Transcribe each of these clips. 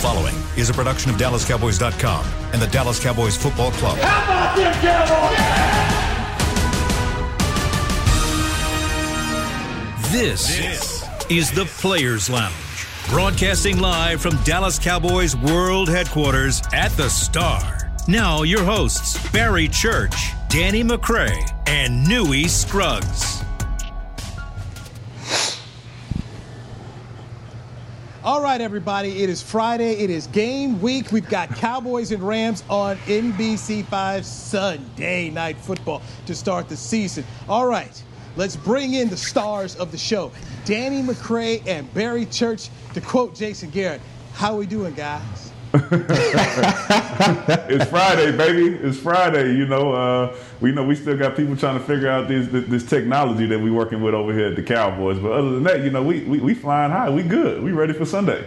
following is a production of DallasCowboys.com and the Dallas Cowboys Football Club. How about them Cowboys? This, this is the Players Lounge, broadcasting live from Dallas Cowboys World Headquarters at the Star. Now, your hosts, Barry Church, Danny McCray, and Newy Scruggs. All right, everybody. It is Friday. It is game week. We've got Cowboys and Rams on NBC5 Sunday Night Football to start the season. All right, let's bring in the stars of the show Danny McCray and Barry Church. To quote Jason Garrett, how we doing, guys? it's Friday, baby. It's Friday. You know, uh, we know we still got people trying to figure out this, this, this technology that we're working with over here at the Cowboys. But other than that, you know, we we, we flying high. We good. We ready for Sunday.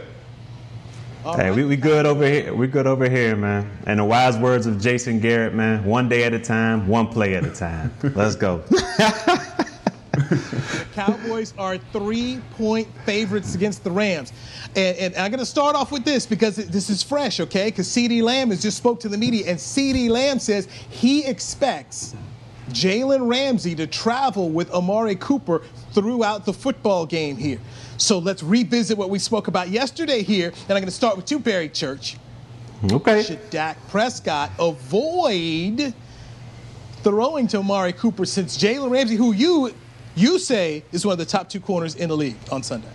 All hey, right. we, we good over here. We good over here, man. And the wise words of Jason Garrett, man. One day at a time, one play at a time. Let's go. Cowboys are three point favorites against the Rams. And, and I'm going to start off with this because this is fresh, okay? Because CeeDee Lamb has just spoke to the media, and CeeDee Lamb says he expects Jalen Ramsey to travel with Amari Cooper throughout the football game here. So let's revisit what we spoke about yesterday here. And I'm going to start with you, Barry Church. Okay. Should Dak Prescott avoid throwing to Amari Cooper since Jalen Ramsey, who you you say is one of the top two corners in the league on Sunday?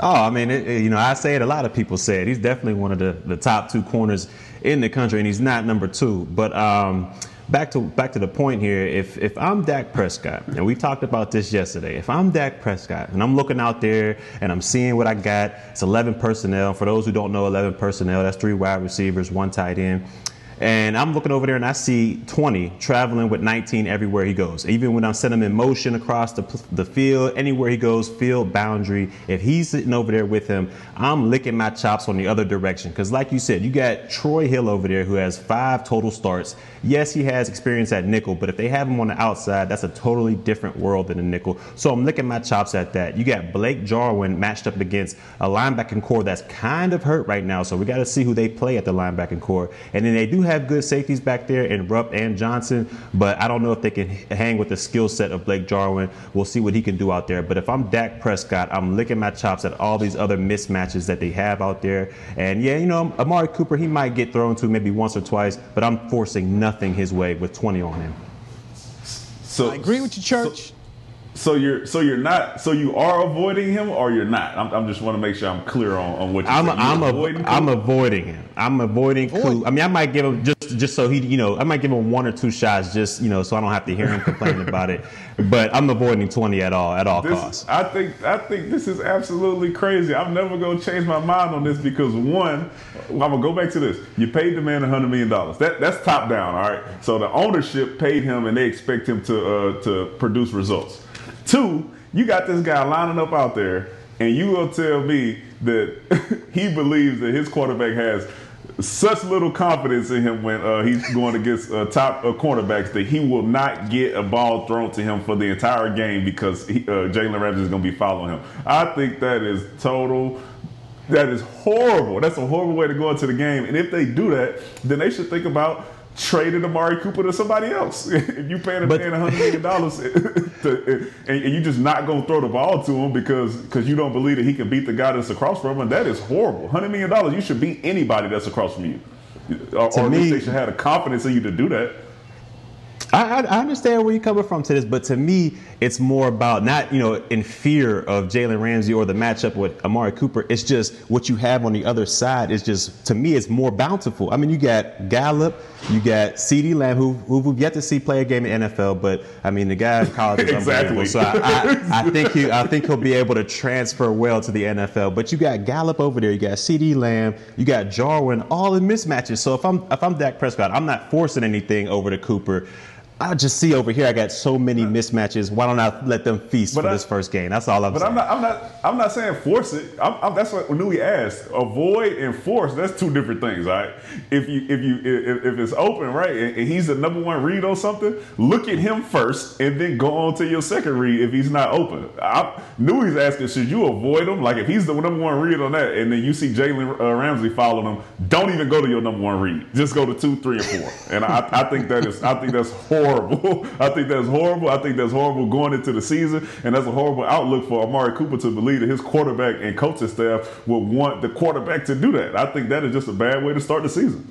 Oh, I mean, it, you know, I say it. A lot of people say it. He's definitely one of the, the top two corners in the country, and he's not number two. But um, back to back to the point here. If if I'm Dak Prescott, and we talked about this yesterday, if I'm Dak Prescott and I'm looking out there and I'm seeing what I got, it's 11 personnel. For those who don't know, 11 personnel. That's three wide receivers, one tight end. And I'm looking over there and I see 20 traveling with 19 everywhere he goes. Even when I'm setting him in motion across the, the field, anywhere he goes, field boundary, if he's sitting over there with him, I'm licking my chops on the other direction. Because, like you said, you got Troy Hill over there who has five total starts. Yes, he has experience at nickel, but if they have him on the outside, that's a totally different world than a nickel. So I'm licking my chops at that. You got Blake Jarwin matched up against a linebacking corps that's kind of hurt right now. So we got to see who they play at the linebacking corps. And then they do have good safeties back there in Rapp and Johnson, but I don't know if they can hang with the skill set of Blake Jarwin. We'll see what he can do out there. But if I'm Dak Prescott, I'm licking my chops at all these other mismatches that they have out there. And yeah, you know, Amari Cooper, he might get thrown to maybe once or twice, but I'm forcing nothing his way with 20 on him. So I agree with you, Church. So, so you're so you're not so you are avoiding him or you're not. I'm, I'm just want to make sure I'm clear on, on what you're I'm, saying. I'm, avoiding I'm avoiding him. I'm avoiding Coop. I mean, I might give him just just so he you know I might give him one or two shots just you know so I don't have to hear him complaining about it. But I'm avoiding 20 at all at all this, costs. I think I think this is absolutely crazy. I'm never gonna change my mind on this because one, I'm gonna go back to this. You paid the man 100 million dollars. That that's top down. All right. So the ownership paid him and they expect him to uh, to produce results. Two, you got this guy lining up out there, and you will tell me that he believes that his quarterback has such little confidence in him when uh, he's going against uh, top uh, cornerbacks that he will not get a ball thrown to him for the entire game because he, uh, Jalen Ramsey is going to be following him. I think that is total. That is horrible. That's a horrible way to go into the game. And if they do that, then they should think about traded Amari Cooper to somebody else. if you paying him paying hundred million dollars, and, and you're just not gonna throw the ball to him because because you don't believe that he can beat the guy that's across from him, that is horrible. Hundred million dollars, you should beat anybody that's across from you, or, or at least they should have the confidence in you to do that. I, I, understand where you're coming from to this, but to me, it's more about not, you know, in fear of Jalen Ramsey or the matchup with Amari Cooper. It's just what you have on the other side is just, to me, it's more bountiful. I mean, you got Gallup, you got CeeDee Lamb, who, who we've yet to see play a game in the NFL, but I mean, the guy in college is exactly. So I, I, I, think he, I think he'll be able to transfer well to the NFL. But you got Gallup over there, you got CeeDee Lamb, you got Jarwin, all in mismatches. So if I'm if I'm Dak Prescott, I'm not forcing anything over to Cooper. I just see over here. I got so many mismatches. Why don't I let them feast But for I- this first game? That's all I'm But saying. I'm not, I'm not, I'm not saying force it. I'm, I'm, that's what Newy asked. Avoid and force. That's two different things, all right? If you, if you, if, if it's open, right, and, and he's the number one read on something, look at him first, and then go on to your second read if he's not open. I, Newy's asking, should you avoid him? Like if he's the number one read on that, and then you see Jalen uh, Ramsey following him, don't even go to your number one read. Just go to two, three, and four. And I, I think that is, I think that's horrible. I think that's horrible. I think that's horrible going into the season, and that's a horrible outlook for Amari Cooper to believe that his quarterback and coaching staff would want the quarterback to do that. I think that is just a bad way to start the season.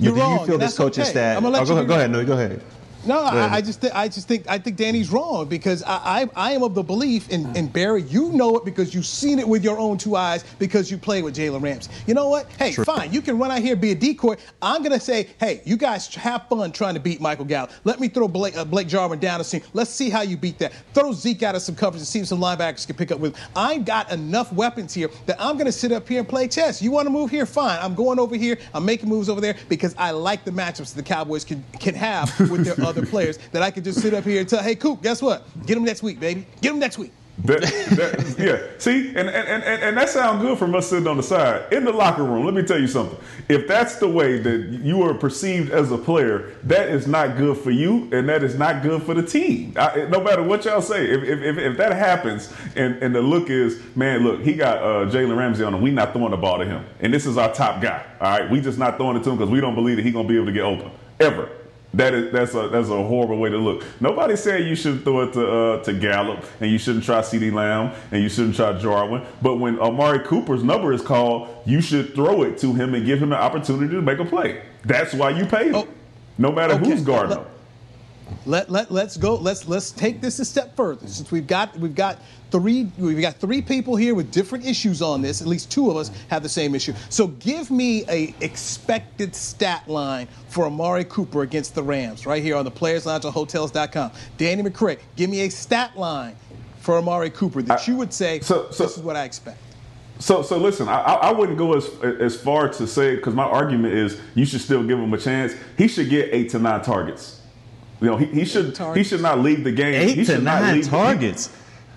You're but do wrong, you feel this coaching okay. staff? I'm gonna oh, let oh, go, you ahead, be- go ahead, no, go ahead. No. I, I just, thi- I just think, I think Danny's wrong because I, I, I am of the belief, and, and Barry, you know it because you've seen it with your own two eyes because you played with Jalen Ramsey. You know what? Hey, fine, you can run out here be a decoy. I'm gonna say, hey, you guys have fun trying to beat Michael Gallup. Let me throw Blake, uh, Blake Jarwin down the scene. Let's see how you beat that. Throw Zeke out of some coverage and see if some linebackers can pick up with. I got enough weapons here that I'm gonna sit up here and play chess. You want to move here? Fine. I'm going over here. I'm making moves over there because I like the matchups that the Cowboys can can have with their other players. That I could just sit up here and tell, hey, Coop, guess what? Get them next week, baby. Get them next week. That, that, yeah. See, and, and, and, and that sounds good from us sitting on the side. In the locker room, let me tell you something. If that's the way that you are perceived as a player, that is not good for you, and that is not good for the team. I, no matter what y'all say, if, if, if, that happens, and, and the look is, man, look, he got uh, Jalen Ramsey on him. We not throwing the ball to him, and this is our top guy. All right, we just not throwing it to him because we don't believe that he's gonna be able to get open ever. That is that's a that's a horrible way to look. Nobody said you should throw it to uh, to Gallup and you shouldn't try CeeDee Lamb and you shouldn't try Jarwin. But when Amari Cooper's number is called, you should throw it to him and give him the opportunity to make a play. That's why you pay him, Oh, no matter okay. who's guarding him. Let let let's go. Let's let's take this a step further. Since we've got we've got three we've got three people here with different issues on this. At least two of us have the same issue. So give me a expected stat line for Amari Cooper against the Rams right here on the Players Lounge on Hotels.com. Danny McCray, give me a stat line for Amari Cooper that I- you would say so- so- this is what I expect. So, so listen, I, I I wouldn't go as as far to say because my argument is you should still give him a chance. He should get eight to nine targets. You know, he, he should he should not leave the game. Eight he to should not nine leave the- targets.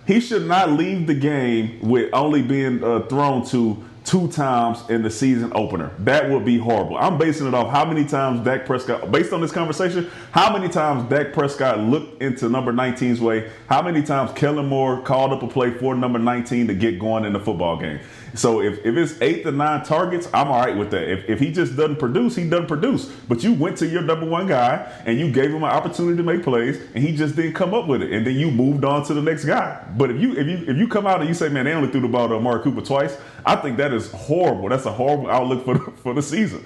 He should not leave the game with only being uh, thrown to two times in the season opener. That would be horrible. I'm basing it off how many times Dak Prescott, based on this conversation, how many times Dak Prescott looked into number 19's way, how many times Kellen Moore called up a play for number 19 to get going in the football game. So if, if it's eight to nine targets, I'm all right with that. If, if he just doesn't produce, he doesn't produce. But you went to your number one guy and you gave him an opportunity to make plays, and he just didn't come up with it. And then you moved on to the next guy. But if you if you if you come out and you say, man, they only threw the ball to Amari Cooper twice, I think that is horrible. That's a horrible outlook for the, for the season.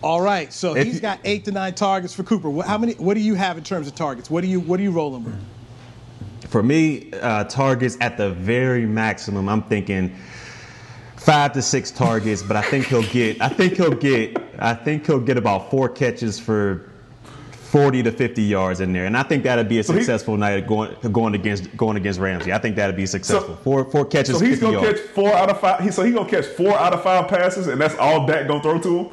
All right, so If he's got eight to nine targets for Cooper. How many? What do you have in terms of targets? What do you what do you rolling with? For me, uh, targets at the very maximum, I'm thinking five to six targets, but I think he'll get. I think he'll get. I think he'll get about four catches for. 40 to 50 yards in there, and I think that'd be a he- successful night going going against going against Ramsey. I think that'd be successful. four four catches, So he's gonna yards. catch four out of five. He, so he's gonna catch four out of five passes, and that's all Dak gonna throw to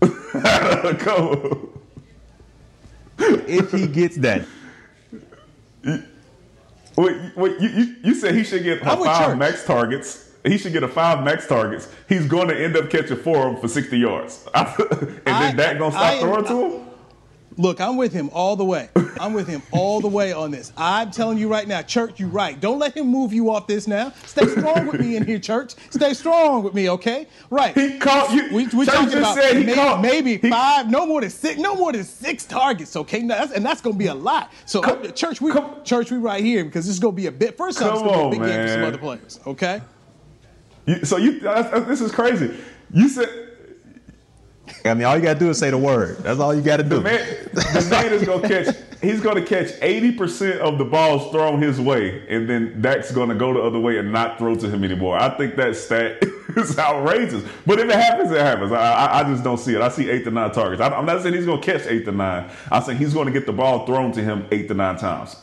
him. Come on. if he gets that. Wait, wait you, you, you said he should get a I'm with five Church. max targets. He should get a five max targets. He's going to end up catching four of them for 60 yards. and I- then going to stop am- throwing to him? Look, I'm with him all the way. I'm with him all the way on this. I'm telling you right now, Church, you right. Don't let him move you off this now. Stay strong with me in here, Church. Stay strong with me, okay? Right. He caught you. We, we Church talking just about said he maybe, caught- maybe he- five, no more than six, no more than six targets, okay? Now, that's, and that's going to be a lot. So, Come- Church, we come- Church, we right here because this is going to be a bit. First off, it's going to be a on, big game for some other players, okay? You, so you, that's, that's- this is crazy. You said I mean, all you gotta do is say the word. That's all you gotta do. the man, the man is going to catch. He's going to catch 80% of the balls thrown his way, and then Dak's going to go the other way and not throw to him anymore. I think that stat is outrageous. But if it happens, it happens. I, I, I just don't see it. I see eight to nine targets. I, I'm not saying he's going to catch eight to nine. I'm saying he's going to get the ball thrown to him eight to nine times.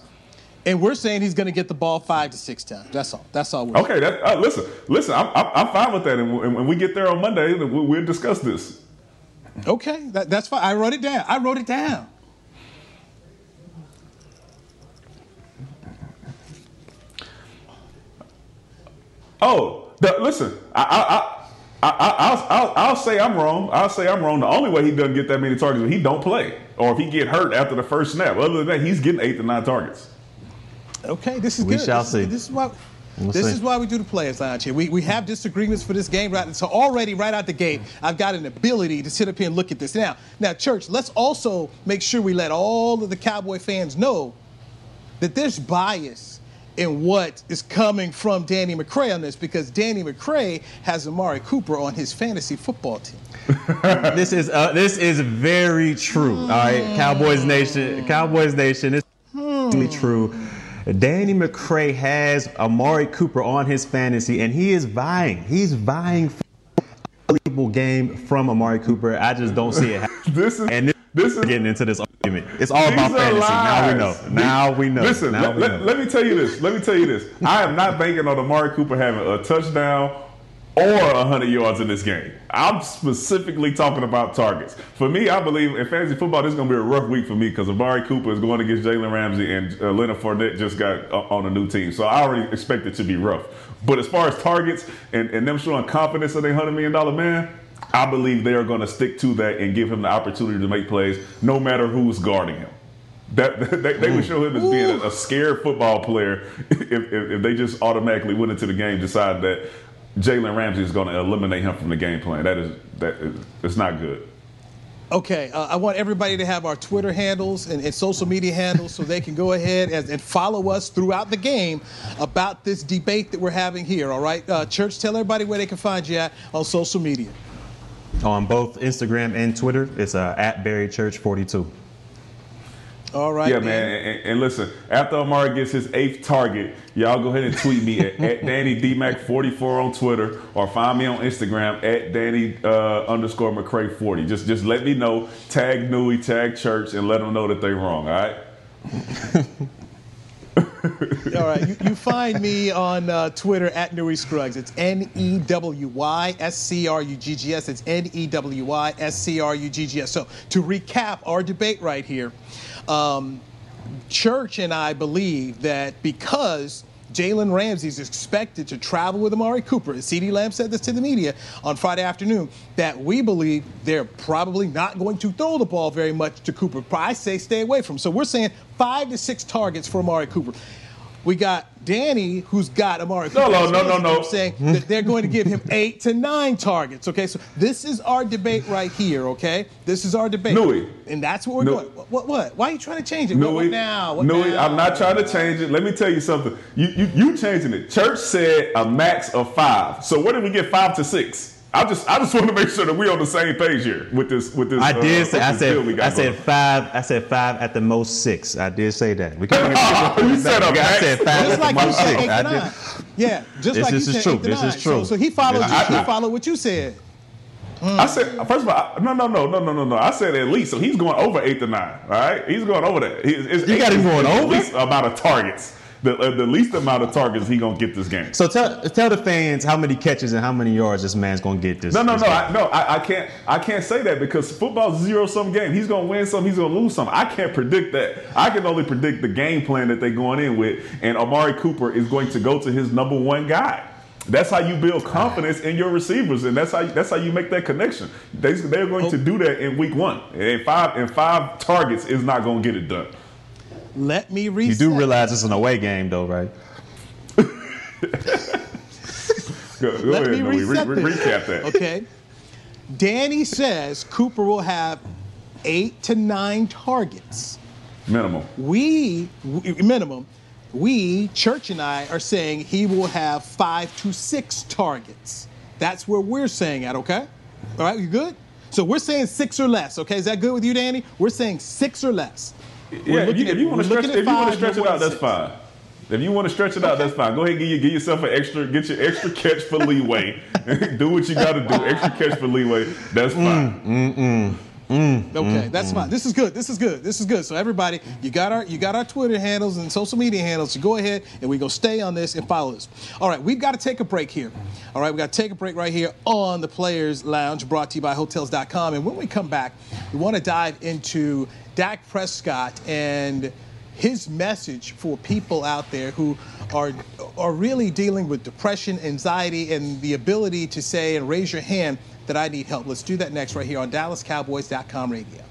And we're saying he's going to get the ball five to six times. That's all. That's all we're Okay, that, uh, listen, listen. I'm, I'm, I'm fine with that, and when, when we get there on Monday, we'll, we'll discuss this. Okay, that, that's fine. I wrote it down. I wrote it down. Oh, the, listen, I, I, I, I, will I'll, I'll say I'm wrong. I'll say I'm wrong. The only way he doesn't get that many targets is he don't play, or if he get hurt after the first snap. Other than that, he's getting eight to nine targets. Okay, this is We good. shall this, see. This is why. We'll this see. is why we do the players lounge here. We, we have disagreements for this game, right? So already right out the gate, I've got an ability to sit up here and look at this. Now, now, church, let's also make sure we let all of the Cowboy fans know that there's bias in what is coming from Danny McCray on this because Danny McCray has Amari Cooper on his fantasy football team. this is uh, this is very true. All right, Cowboys Nation, Cowboys Nation, it's really true. Danny McCray has Amari Cooper on his fantasy, and he is vying. He's vying for a unbelievable game from Amari Cooper. I just don't see it. happening. This is and this, this is getting into this argument. It's all about fantasy. Now we know. Now we know. Listen, now let, we let- let me tell you this. Let me tell you this. I am not banking on Amari Cooper having a touchdown or 100 yards in this game. I'm specifically talking about targets. For me, I believe in fantasy football, this is going to be a rough week for me because Amari Cooper is going against Jalen Ramsey and uh, Leonard Fournette just got uh, on a new team. So I already expect it to be rough. But as far as targets and, and them showing confidence in their $100 million man, I believe they are going to stick to that and give him the opportunity to make plays no matter who's guarding him. That they, they would show him as being a, a scared football player if, if, if they just automatically went into the game, decided that Jalen Ramsey is going to eliminate him from the game plan. That is that is it's not good. Okay, uh, I want everybody to have our Twitter handles and, and social media handles so they can go ahead and, and follow us throughout the game about this debate that we're having here. All right, uh, Church, tell everybody where they can find you at on social media. on both Instagram and Twitter, it's uh, at Barry Church 42. All right, Yeah, Dan. man. And, and listen, after Amari gets his eighth target, y'all go ahead and tweet me at, at Danny DMac44 on Twitter or find me on Instagram at Danny uh, underscore McCray 40. Just just let me know, tag Newy, tag Church, and let them know that they're wrong. All right. All right, you, you find me on uh, Twitter at Newy Scruggs. It's N E W Y S C R U G G S. It's N E W Y S C R U G G S. So to recap our debate right here, um, Church and I believe that because Jalen Ramsey is expected to travel with Amari Cooper, as CeeDee Lamb said this to the media on Friday afternoon, that we believe they're probably not going to throw the ball very much to Cooper. I say stay away from him. So we're saying five to six targets for Amari Cooper. We got Danny, who's got Amari. No, no, no, no, no. Saying that they're going to give him eight to nine targets. Okay, so this is our debate right here. Okay, this is our debate. Newy. and that's what we're New- doing. What, what? Why are you trying to change it? What, what now? What Newy, now? I'm not trying to change it. Let me tell you something. You, you you changing it. Church said a max of five. So where did we get five to six? I just I just want to make sure that we're on the same page here with this with this. I uh, did say, with I this said, got I said going. five, I said five at the most six. I did say that. We can, You said a I max. said five Just at like the you most said, six. eight I to did. nine. Yeah, just This like is you said, true. eight to This is nine. true. So, so he followed I- you. I- he followed what you said. I said first of all, no, no, no, no, no, no, no. I said at least. So he's going over eight to nine. All right, he's going over that. He, it's You eight got him is going the over? least amount of targets. The, uh, the least amount of targets he gonna get this game. So tell tell the fans how many catches and how many yards this man's gonna get this. No, no, this no, game. I, no. I, I can't. I can't say that because football's zero sum game. He's gonna win some. He's gonna lose some. I can't predict that. I can only predict the game plan that they're going in with. And Amari Cooper is going to go to his number one guy. That's how you build confidence in your receivers, and that's how that's how you make that connection. They, they're going to do that in week one. And five and five targets is not going to get it done. Let me You do realize it's an away game, though, right? Go, go Let ahead, me Louis. Re- reset re- this. recap that. Okay. Danny says Cooper will have eight to nine targets. Minimum. We, we minimum, we, Church and I, are saying he will have five to six targets. That's where we're saying at, okay? All right, you good? So we're saying six or less, okay? Is that good with you, Danny? We're saying six or less. Yeah, if you, if you want to stretch, if you want to stretch it out, that's fine. If you want to stretch it out, that's fine. Go ahead, give you give yourself an extra, get your extra catch for leeway. do what you got to do, extra catch for leeway. That's fine. Mm, okay, mm, that's mm. fine. This is good. This is good. This is good. So everybody, you got our you got our Twitter handles and social media handles. So go ahead and we go stay on this and follow this. All right, we've got to take a break here. All right, we got to take a break right here on the Players Lounge, brought to you by Hotels.com. And when we come back, we want to dive into Dak Prescott and his message for people out there who are are really dealing with depression, anxiety, and the ability to say and raise your hand that I need help. Let's do that next right here on DallasCowboys.com radio.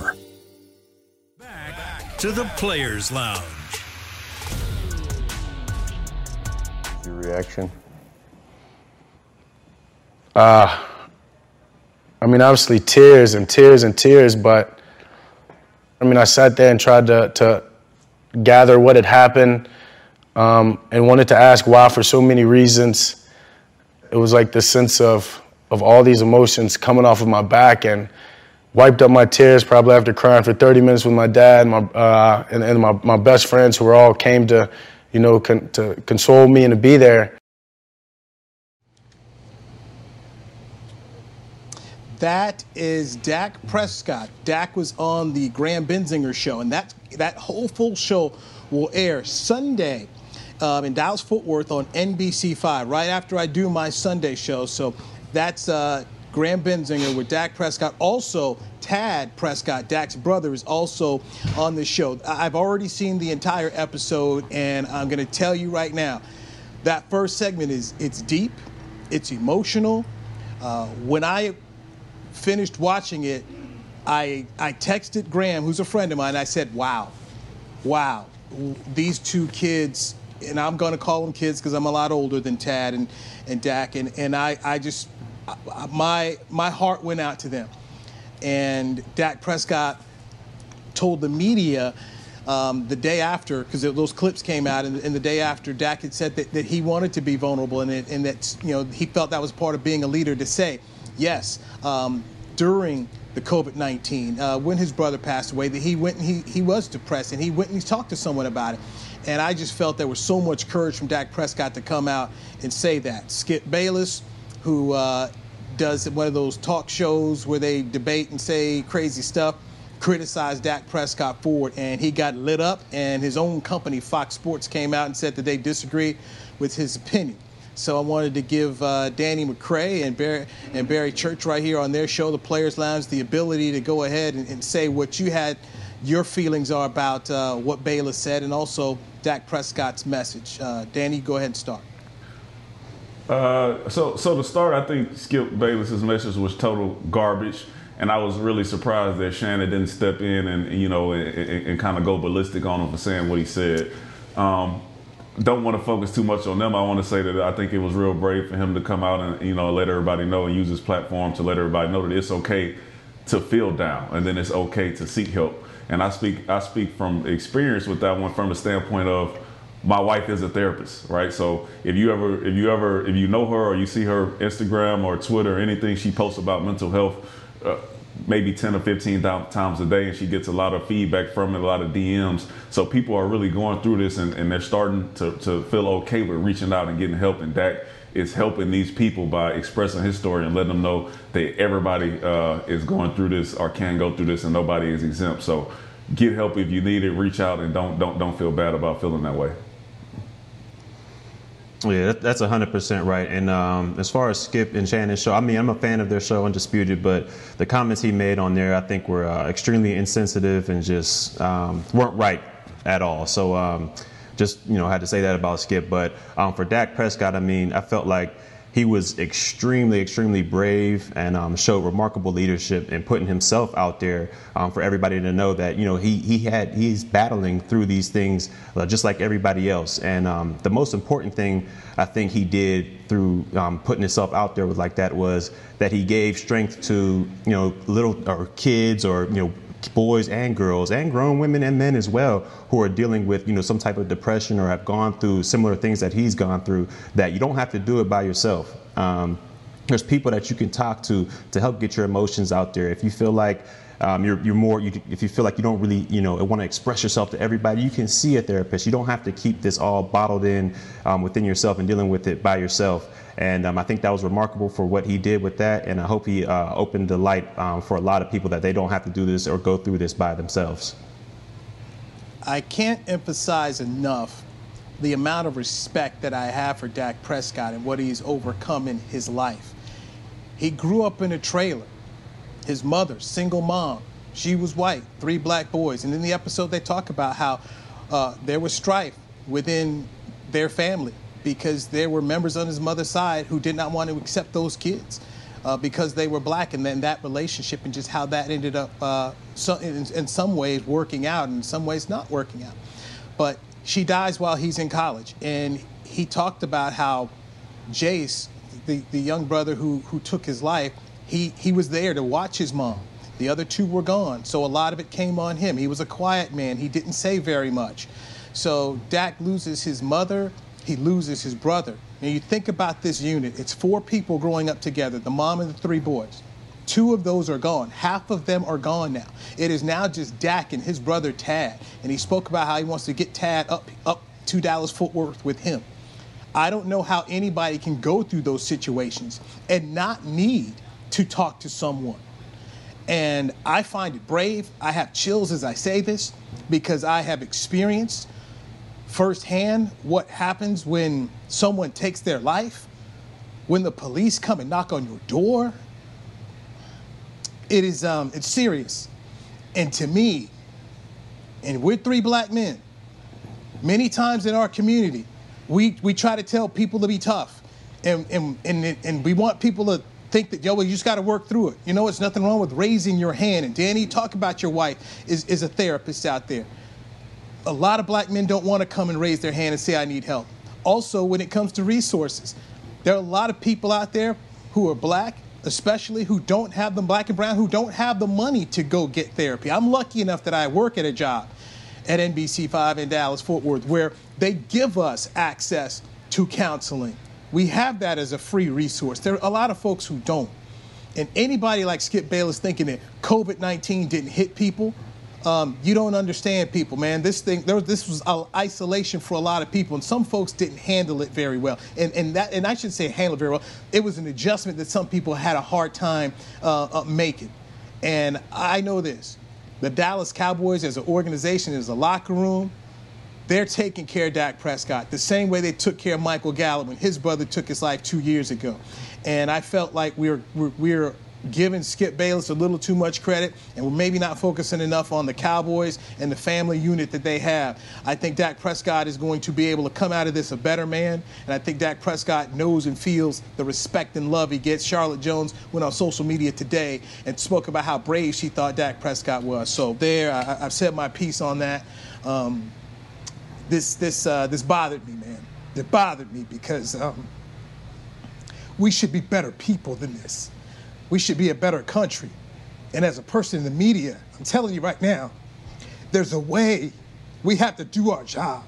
to the Players Lounge. Your reaction? Uh, I mean, obviously tears and tears and tears, but I mean, I sat there and tried to, to gather what had happened um, and wanted to ask why for so many reasons. It was like the sense of, of all these emotions coming off of my back and wiped up my tears probably after crying for 30 minutes with my dad my, uh, and, and my, my best friends who were all came to, you know, con- to console me and to be there. That is Dak Prescott. Dak was on the Graham Bensinger show, and that that whole full show will air Sunday um, in Dallas Fort Worth on NBC5 right after I do my Sunday show. So that's uh, Graham Bensinger with Dak Prescott. Also, Tad Prescott, Dak's brother, is also on the show. I've already seen the entire episode, and I'm going to tell you right now, that first segment is it's deep, it's emotional. Uh, when I finished watching it, I I texted Graham, who's a friend of mine. I said, "Wow, wow, these two kids." And I'm going to call them kids because I'm a lot older than Tad and, and Dak. And, and I, I just my my heart went out to them. And Dak Prescott told the media um, the day after, because those clips came out, and, and, the day after, Dak had said that, that he wanted to be vulnerable, and, it, and that you know he felt that was part of being a leader to say, yes, um, during the COVID-19, uh, when his brother passed away, that he went and he he was depressed, and he went and he talked to someone about it. And I just felt there was so much courage from Dak Prescott to come out and say that. Skip Bayless, who uh, does one of those talk shows where they debate and say crazy stuff, criticized Dak Prescott for it, and he got lit up. And his own company, Fox Sports, came out and said that they disagreed with his opinion. So I wanted to give uh, Danny McCray and Barry, and Barry Church right here on their show, the Players Lounge, the ability to go ahead and, and say what you had, your feelings are about uh, what Bayless said, and also Dak Prescott's message. Uh, Danny, go ahead and start. Uh, so, so to start, I think Skip Bayless's message was total garbage, and I was really surprised that Shannon didn't step in and you know and, and, and kind of go ballistic on him for saying what he said. Um, don't want to focus too much on them. I want to say that I think it was real brave for him to come out and you know let everybody know and use his platform to let everybody know that it's okay to feel down and then it's okay to seek help. And I speak I speak from experience with that one from the standpoint of my wife is a therapist, right? So if you ever if you ever if you know her or you see her Instagram or Twitter or anything she posts about mental health, uh, maybe 10 or 15 times a day and she gets a lot of feedback from it a lot of dms so people are really going through this and, and they're starting to, to feel okay with reaching out and getting help and dak is helping these people by expressing his story and letting them know that everybody uh, is going through this or can go through this and nobody is exempt. So get help if you need it reach out and don't don't don't feel bad about feeling that way yeah, that's 100% right. And um, as far as Skip and Shannon's show, I mean, I'm a fan of their show, Undisputed, but the comments he made on there, I think, were uh, extremely insensitive and just um, weren't right at all. So um, just, you know, had to say that about Skip. But um, for Dak Prescott, I mean, I felt like he was extremely, extremely brave and um, showed remarkable leadership in putting himself out there um, for everybody to know that you know he he had he's battling through these things uh, just like everybody else. And um, the most important thing I think he did through um, putting himself out there with like that was that he gave strength to you know little or kids or you know boys and girls and grown women and men as well who are dealing with you know some type of depression or have gone through similar things that he's gone through that you don't have to do it by yourself. Um, there's people that you can talk to to help get your emotions out there. If you feel like um, you're, you're more you, if you feel like you don't really you know want to express yourself to everybody you can see a therapist you don't have to keep this all bottled in um, within yourself and dealing with it by yourself and um, I think that was remarkable for what he did with that. And I hope he uh, opened the light um, for a lot of people that they don't have to do this or go through this by themselves. I can't emphasize enough the amount of respect that I have for Dak Prescott and what he's overcome in his life. He grew up in a trailer. His mother, single mom, she was white, three black boys. And in the episode, they talk about how uh, there was strife within their family because there were members on his mother's side who did not want to accept those kids uh, because they were black, and then that relationship and just how that ended up, uh, so in, in, some ways, working out, and in some ways, not working out. But she dies while he's in college, and he talked about how Jace, the, the young brother who, who took his life, he, he was there to watch his mom. The other two were gone, so a lot of it came on him. He was a quiet man. He didn't say very much. So Dak loses his mother, he loses his brother. And you think about this unit, it's four people growing up together the mom and the three boys. Two of those are gone. Half of them are gone now. It is now just Dak and his brother Tad. And he spoke about how he wants to get Tad up, up to Dallas Fort Worth with him. I don't know how anybody can go through those situations and not need to talk to someone. And I find it brave. I have chills as I say this because I have experienced firsthand what happens when someone takes their life, when the police come and knock on your door. It is um, it's serious. And to me, and we're three black men, many times in our community, we, we try to tell people to be tough. And, and, and, and we want people to think that, yo, you just got to work through it. You know, it's nothing wrong with raising your hand. And Danny, talk about your wife is, is a therapist out there a lot of black men don't want to come and raise their hand and say, I need help. Also, when it comes to resources, there are a lot of people out there who are black, especially who don't have them, black and brown, who don't have the money to go get therapy. I'm lucky enough that I work at a job at NBC5 in Dallas, Fort Worth, where they give us access to counseling. We have that as a free resource. There are a lot of folks who don't. And anybody like Skip Bayless thinking that COVID 19 didn't hit people, um, you don't understand people, man. This thing, there this was isolation for a lot of people, and some folks didn't handle it very well. And, and that, and I should say handle it very well. It was an adjustment that some people had a hard time uh, uh, making. And I know this: the Dallas Cowboys, as an organization, as a locker room, they're taking care of Dak Prescott the same way they took care of Michael Gallup when his brother took his life two years ago. And I felt like we're, we're, we're giving Skip Bayless a little too much credit, and we're maybe not focusing enough on the Cowboys and the family unit that they have. I think Dak Prescott is going to be able to come out of this a better man, and I think Dak Prescott knows and feels the respect and love he gets. Charlotte Jones went on social media today and spoke about how brave she thought Dak Prescott was. So there, I, have said my piece on that. Um, this this uh, this bothered me, man. It bothered me because um, we should be better people than this we should be a better country. And as a person in the media, I'm telling you right now, there's a way we have to do our job.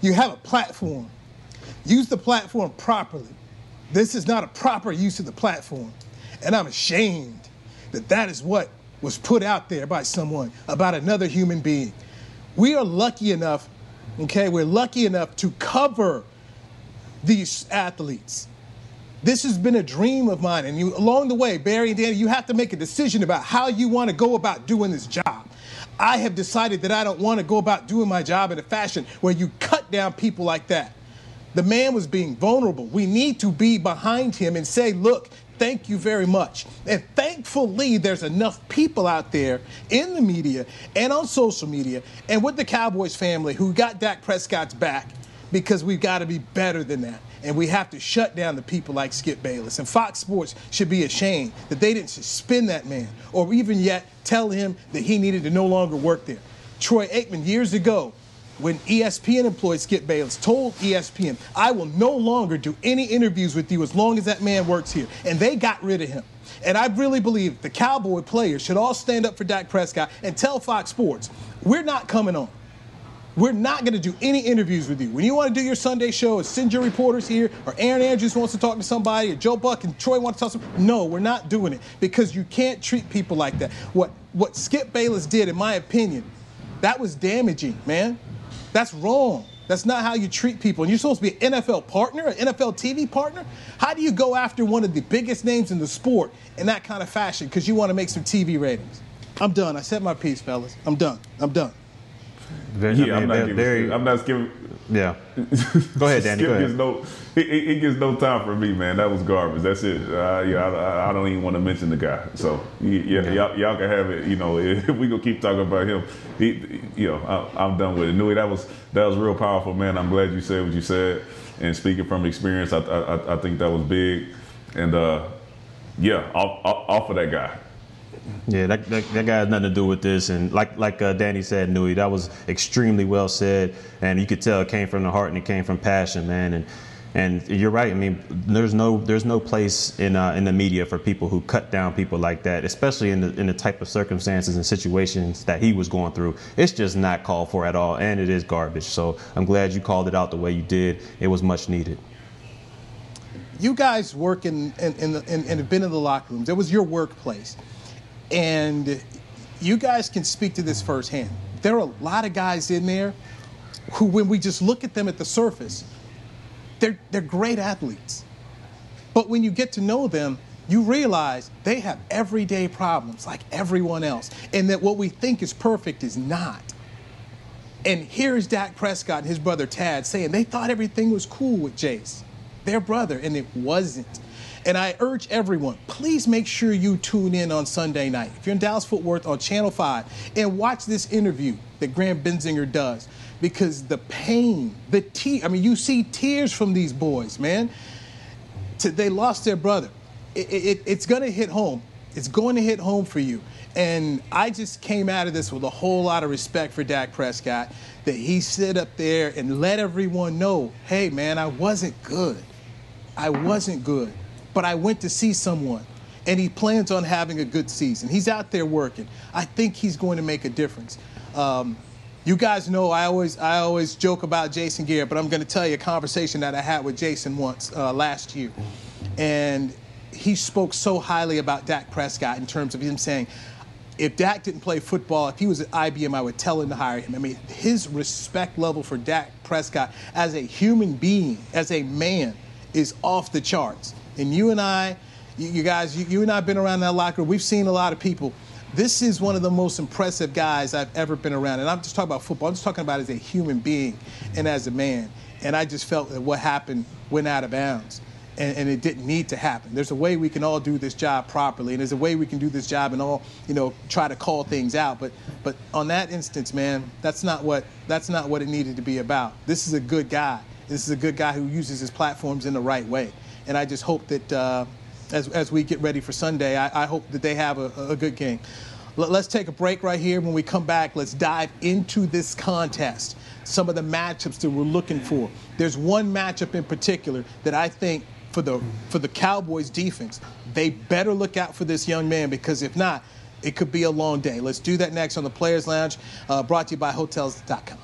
You have a platform. Use the platform properly. This is not a proper use of the platform. And I'm ashamed that that is what was put out there by someone about another human being. We are lucky enough, okay, we're lucky enough to cover these athletes. This has been a dream of mine. And you, along the way, Barry and Danny, you have to make a decision about how you want to go about doing this job. I have decided that I don't want to go about doing my job in a fashion where you cut down people like that. The man was being vulnerable. We need to be behind him and say, look, thank you very much. And thankfully, there's enough people out there in the media and on social media and with the Cowboys family who got Dak Prescott's back because we've got to be better than that and we have to shut down the people like Skip Bayless. And Fox Sports should be ashamed that they didn't suspend that man or even yet tell him that he needed to no longer work there. Troy Aikman, years ago, when ESPN employed Skip Bayless, told ESPN, I will no longer do any interviews with you as long as that man works here. And they got rid of him. And I really believe the Cowboy players should all stand up for Dak Prescott and tell Fox Sports, we're not coming on. We're not going to do any interviews with you. When you want to do your Sunday show, send your reporters here, or Erin Andrews wants to talk to somebody, or Joe Buck and Troy want to talk to somebody. No, we're not doing it because you can't treat people like that. What what Skip Bayless did, in my opinion, that was damaging, man. That's wrong. That's not how you treat people. And you're supposed to be an NFL partner, an NFL TV partner. How do you go after one of the biggest names in the sport in that kind of fashion because you want to make some TV ratings? I'm done. I said my piece, fellas. I'm done. I'm done. Very, yeah, I am not giving. I'm not giving. Yeah. Go ahead, Danny. Skip go ahead. Gets no, he, he, gets no time for me, man. That was garbage. That's it. Uh, yeah, I, I, don't even want to mention the guy. So yeah, okay. y'all, y'all, can have it. You know, if we gonna keep talking about him, he, you know, I, am done with it. Newy, that was that was real powerful, man. I'm glad you said what you said. And speaking from experience, I, I, I think that was big. And uh, yeah, off, off, off of that guy. Yeah, that, that, that, guy has nothing to do with this. And like like uh, Danny said, Newy, that was extremely well said. And you could tell it came from the heart and it came from passion, man. And and you're right. I mean, there's no there's no place in uh, in the media for people who cut down people like that, especially in the in the type of circumstances and situations that he was going through. It's just not called for at all, and it is garbage. So I'm glad you called it out the way you did. It was much needed. You guys work in in, in, the, in and have been in the locker rooms. It was your workplace. And you guys can speak to this firsthand. There are a lot of guys in there who, when we just look at them at the surface, they're, they're great athletes. But when you get to know them, you realize they have everyday problems like everyone else, and that what we think is perfect is not. And here's Dak Prescott and his brother Tad saying they thought everything was cool with Jace, their brother, and it wasn't. And I urge everyone, please make sure you tune in on Sunday night. If you're in Dallas Fort Worth on Channel 5 and watch this interview that Graham Bensinger does, because the pain, the tears, I mean, you see tears from these boys, man. they lost their brother. It, it, it's going to hit home. It's going to hit home for you. And I just came out of this with a whole lot of respect for Dak Prescott that he stood up there and let everyone know hey, man, I wasn't good. I wasn't good but I went to see someone and he plans on having a good season. He's out there working. I think he's going to make a difference. Um, you guys know I always I always joke about Jason Garrett, but I'm going to tell you a conversation that I had with Jason once uh, last year, and he spoke so highly about Dak Prescott in terms of him saying, if Dak didn't play football, if he was at IBM, I would tell him to hire him. I mean, his respect level for Dak Prescott as a human being, as a man, is off the charts. And you and I, you, guys, you, you, and I have been around that locker. We've seen a lot of people. This is one of the most impressive guys I've ever been around. And I'm just talking about football. I'm just talking about as a human being and as a man. And I just felt that what happened went out of bounds. and, and, it didn't need to happen. There's a way we can all do this job properly, and there's a way we can do this job and all, you know, try to call things out. But, but on that instance, man, that's not what that's not what it needed to be about. This is a good guy. This is a good guy who uses his platforms in the right way, and I just hope that uh, as as we get ready for Sunday, I, I hope that they have a, a good game. Let's take a break right here. When we come back, let's dive into this contest. Some of the matchups that we're looking for. There's one matchup in particular that I think for the for the Cowboys defense, they better look out for this young man because if not, it could be a long day. Let's do that next on the Players Lounge, uh, brought to you by Hotels.com.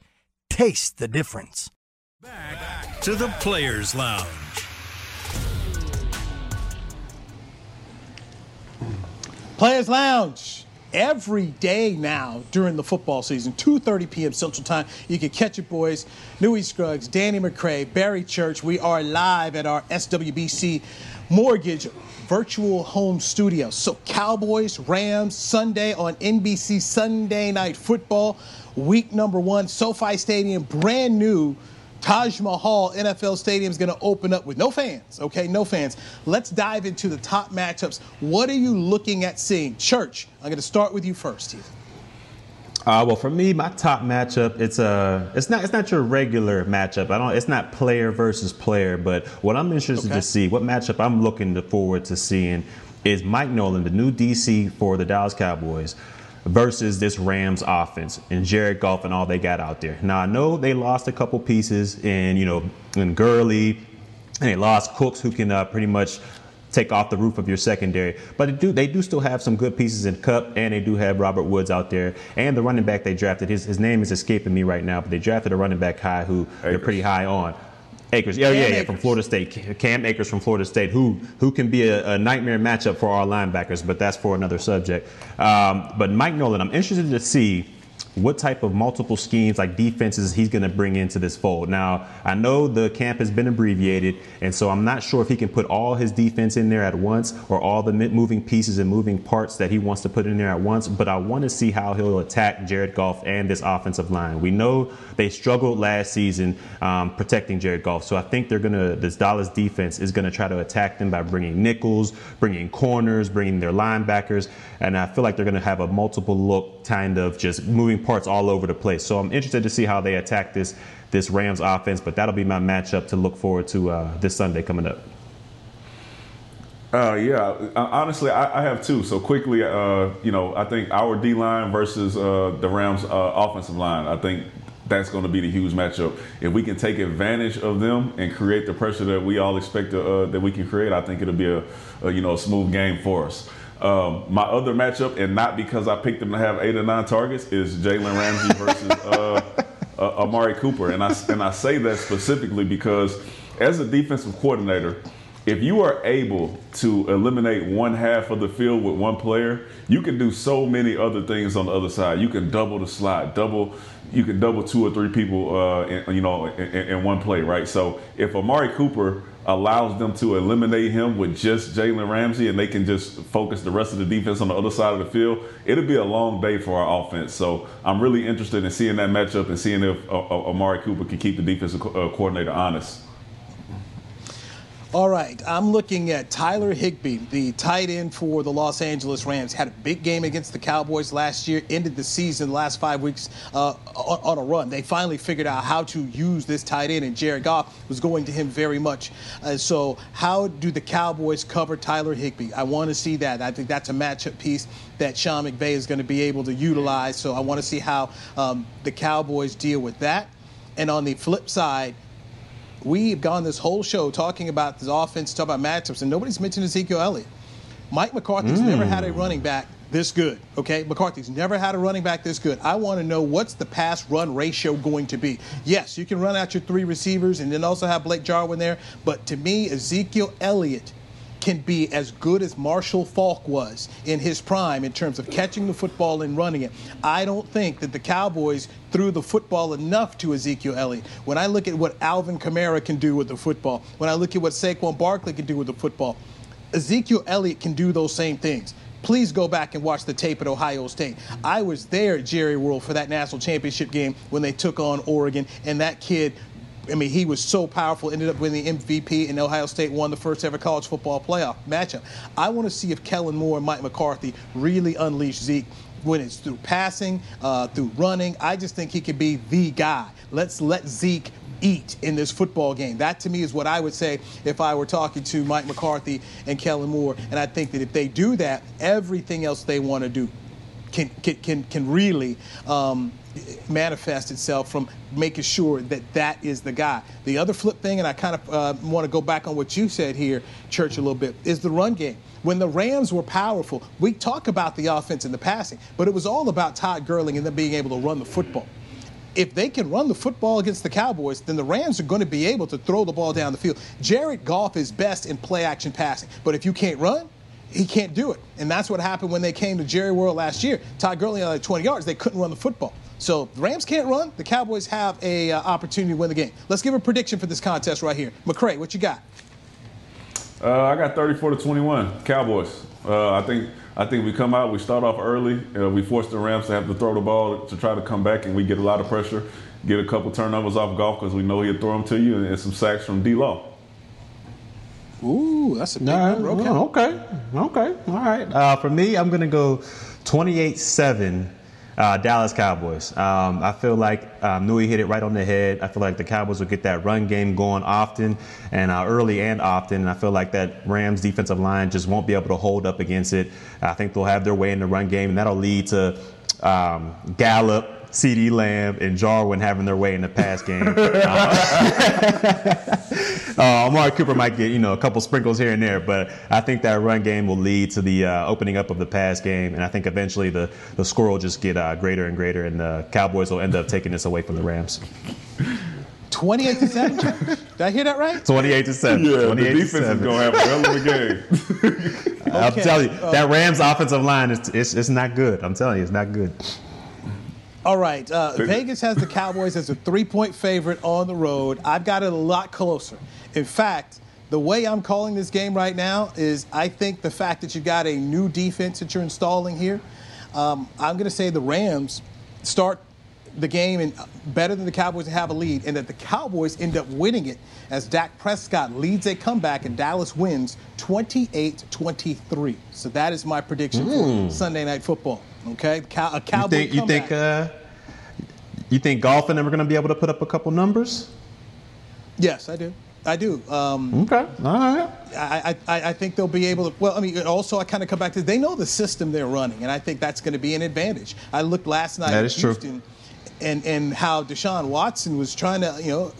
Taste the difference. Back to the Players Lounge. Players Lounge every day now during the football season, 2:30 p.m. Central Time. You can catch it, boys. Newy Scruggs, Danny McCray, Barry Church. We are live at our SWBC Mortgage virtual home studio. So Cowboys, Rams, Sunday on NBC Sunday Night Football, week number one, SoFi Stadium, brand new. Taj Mahal NFL Stadium is going to open up with no fans, okay? No fans. Let's dive into the top matchups. What are you looking at seeing? Church, I'm going to start with you first, Steve. Uh, well, for me, my top matchup it's a uh, it's not it's not your regular matchup. I don't it's not player versus player, but what I'm interested okay. to see, what matchup I'm looking forward to seeing, is Mike Nolan, the new DC for the Dallas Cowboys, versus this Rams offense and Jared Goff and all they got out there. Now I know they lost a couple pieces in you know in Gurley, and they lost Cooks, who can uh, pretty much take off the roof of your secondary. But they do, they do still have some good pieces in Kupp, and they do have Robert Woods out there. And the running back they drafted, his, his name is escaping me right now, but they drafted a running back high who Akers. they're pretty high on. Akers, yeah, yeah, yeah, from Florida State. Cam Akers from Florida State, who who can be a, a nightmare matchup for our linebackers, but that's for another subject. Um, but Mike Nolan, I'm interested to see what type of multiple schemes like defenses he's going to bring into this fold. Now, I know the camp has been abbreviated, and so I'm not sure if he can put all his defense in there at once or all the moving pieces and moving parts that he wants to put in there at once, but I want to see how he'll attack Jared Goff and this offensive line. We know they struggled last season um, protecting Jared Goff, so I think they're going to, this Dallas defense is going to try to attack them by bringing nickels, bringing corners, bringing their linebackers, and I feel like they're going to have a multiple look kind of just moving parts all over the place. So I'm interested to see how they attack this this Rams offense, but that'll be my matchup to look forward to uh, this Sunday coming up. Uh, yeah, uh, honestly, I, I, have two. So quickly, uh, you know, I think our D line versus uh, the Rams uh, offensive line. I think that's going to be the huge matchup. If we can take advantage of them and create the pressure that we all expect to, uh, that we can create, I think it'll be a, a you know a smooth game for us. Um, my other matchup, and not because I picked them to have eight or nine targets, is Jalen Ramsey versus uh, uh, Amari Cooper, and I and I say that specifically because as a defensive coordinator if you are able to eliminate one half of the field with one player, you can do so many other things on the other side. You can double the slot, double, you can double two or three people, uh, in, you know, in, in, one play, right? So if Amari Cooper allows them to eliminate him with just Jalen Ramsey and they can just focus the rest of the defense on the other side of the field, it'll be a long day for our offense. So I'm really interested in seeing that matchup and seeing if uh, uh Amari Cooper can keep the defensive uh, coordinator honest. All right, I'm looking at Tyler Higbee, the tight end for the Los Angeles Rams. Had a big game against the Cowboys last year, ended the season last five weeks uh, on, on, a run. They finally figured out how to use this tight end, and Jared Goff was going to him very much. Uh, so, how do the Cowboys cover Tyler Higbee? I want to see that. I think that's a matchup piece that Sean McVay is going to be able to utilize. So, I want to see how um, the Cowboys deal with that. And on the flip side, We've gone this whole show talking about this offense, talking about matchups, and nobody's mentioned Ezekiel Elliott. Mike McCarthy's mm. never had a running back this good. Okay, McCarthy's never had a running back this good. I want to know what's the pass run ratio going to be. Yes, you can run out your three receivers and then also have Blake Jarwin there, but to me, Ezekiel Elliott can be as good as Marshall Faulk was in his prime in terms of catching the football and running it. I don't think that the Cowboys threw the football enough to Ezekiel Elliott. When I look at what Alvin Kamara can do with the football, when I look at what Saquon Barkley can do with the football, Ezekiel Elliott can do those same things please go back and watch the tape at Ohio State. I was there at Jerry World for that national championship game when they took on Oregon, and that kid I mean, he was so powerful, ended up winning the MVP, and Ohio State won the first ever college football playoff matchup. I want to see if Kellen Moore and Mike McCarthy really unleash Zeke when it's through passing, uh, through running. I just think he could be the guy. Let's let Zeke eat in this football game. That to me is what I would say if I were talking to Mike McCarthy and Kellen Moore. And I think that if they do that, everything else they want to do can can can, can really um, manifest itself from making sure that that is the guy. The other flip thing, and I kind of uh, want to go back on what you said here, Church, a little bit, is the run game. When the Rams were powerful, we talk about the offense and the passing, but it was all about Todd Gurley and them being able to run the football. If they can run the football against the Cowboys, then the Rams are going to be able to throw the ball down the field. Jared Goff is best in play action passing, but if you can't run, he can't do it. And that's what happened when they came to Jerry World last year. Todd Gurley had like 20 yards. They couldn't run the football. So the Rams can't run. The Cowboys have a uh, opportunity to win the game. Let's give a prediction for this contest right here. McCray, what you got? Uh, I got 34 to 21. Cowboys. Uh, I think I think we come out. We start off early. Uh, we force the Rams to have to throw the ball to try to come back, and we get a lot of pressure. Get a couple turnovers off Goff because we know he'll throw them to you, and, and some sacks from D. Law. Ooh, that's a big number. Okay. okay. Okay. All right. Uh, for me, I'm going to go 28 7 uh, Dallas Cowboys. Um, I feel like um, Newy hit it right on the head. I feel like the Cowboys will get that run game going often and uh, early and often. And I feel like that Rams defensive line just won't be able to hold up against it. I think they'll have their way in the run game, and that'll lead to um, Gallup CeeDee Lamb and Jarwin having their way in the pass game. uh, uh, Amari Cooper might get you know a couple sprinkles here and there, but I think that run game will lead to the uh, opening up of the pass game, and I think eventually the the score will just get uh, greater and greater, and the Cowboys will end up taking this away from the Rams. 28 to 7. Did I hear that right? 28 to 7. Yeah, 28 the defense is going to have a hell of a game. okay. I'm telling you, that Rams offensive line is it's, it's not good. I'm telling you, it's not good. All right. Uh, Vegas has the Cowboys as a three point favorite on the road. I've got it a lot closer. In fact, the way I'm calling this game right now is I think the fact that you've got a new defense that you're installing here, um, I'm going to say the Rams start the game and better than the Cowboys and have a lead, and that the Cowboys end up winning it as Dak Prescott leads a comeback and Dallas wins 28-23. So that is my prediction mm. for Sunday Night Football. Okay, Cow- a Cowboy. You think? You think, uh, you think Goff and them are going to be able to put up a couple numbers? Yes, I do. I do. Um, okay. All right. I, I, I think they'll be able to. Well, I mean, also I kind of come back to they know the system they're running, and I think that's going to be an advantage. I looked last night. That is Houston, true and and how Deshaun Watson was trying to, you know,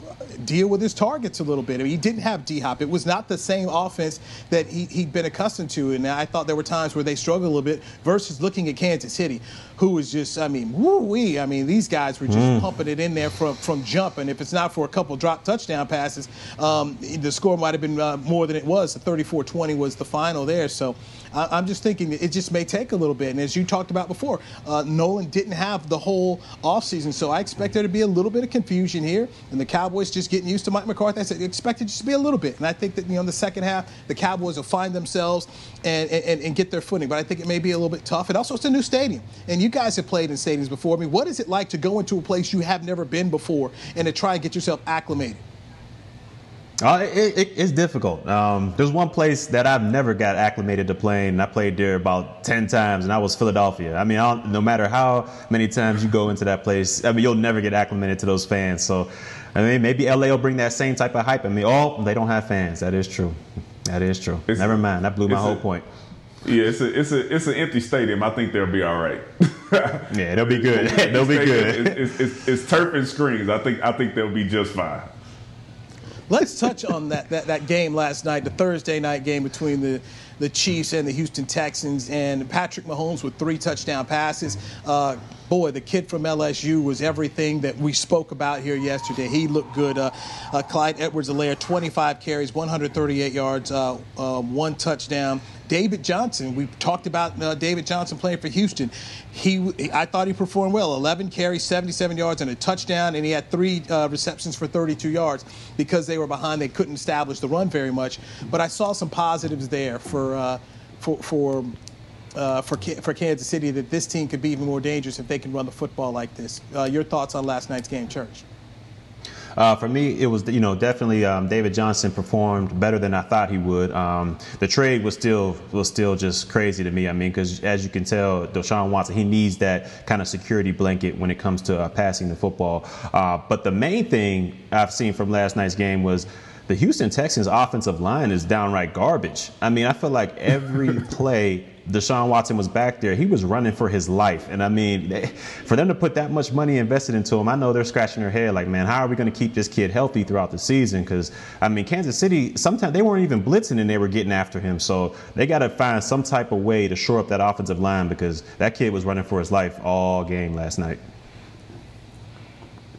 deal with his targets a little bit. I mean, he didn't have D Hop. It was not the same offense that he, he'd been accustomed to. And I thought there were times where they struggled a little bit versus looking at Kansas City, who was just, I mean, woo wee. I mean, these guys were just Mm. pumping it in there from, from jump. And if it's not for a couple drop touchdown passes, um, the score might have been uh, more than it was. The 34 20 was the final there. So I, I'm just thinking it just may take a little bit. And as you talked about before, uh, Nolan didn't have the whole offseason. So I expect there to be a little bit of confusion here. And the Cowboys just getting used to Mike McCarthy. I said, expect it just to be a little bit. And I think that, you know, in the second half, the Cowboys will find themselves and, and, and get their footing. But I think it may be a little bit tough. And also, it's a new stadium. And you guys have played in stadiums before. I mean, what is it like to go into a place you have never been before and to try and get yourself acclimated? Uh, it, it, it's difficult. Um, there's one place that I've never got acclimated to playing. And I played there about ten times, and that was Philadelphia. I mean, I don't, no matter how many times you go into that place, I mean, you'll never get acclimated to those fans. So, I mean, maybe LA will bring that same type of hype. I mean, oh, they don't have fans. That is true. That is true. never mind. That blew my whole a- point. Yeah, it's a it's a it's an empty stadium. I think they'll be all right. yeah, they'll be good. they'll be good. It's, it's, it's, it's turf and screens. I think I think they'll be just fine. Let's touch on that, that that game last night, the Thursday night game between the the Chiefs and the Houston Texans, and Patrick Mahomes with three touchdown passes. Uh, boy, the kid from LSU was everything that we spoke about here yesterday. He looked good. Uh, uh, Clyde Edwards-Helaire, 25 carries, 138 yards, uh, uh, one touchdown. David Johnson, we talked about uh, David Johnson playing for Houston. He, I thought he performed well. 11 carries, 77 yards, and a touchdown, and he had three uh, receptions for 32 yards because they were behind. They couldn't establish the run very much. But I saw some positives there for uh, for for. Uh, for for Kansas City, that this team could be even more dangerous if they can run the football like this. Uh, your thoughts on last night's game, Church? Uh, for me, it was you know definitely um, David Johnson performed better than I thought he would. Um, the trade was still was still just crazy to me. I mean, because as you can tell, Deshaun Watson he needs that kind of security blanket when it comes to uh, passing the football. Uh, but the main thing I've seen from last night's game was. The Houston Texans offensive line is downright garbage. I mean, I feel like every play Deshaun Watson was back there, he was running for his life. And I mean, they, for them to put that much money invested into him, I know they're scratching their head like, man, how are we going to keep this kid healthy throughout the season? Because, I mean, Kansas City, sometimes they weren't even blitzing and they were getting after him. So they got to find some type of way to shore up that offensive line because that kid was running for his life all game last night.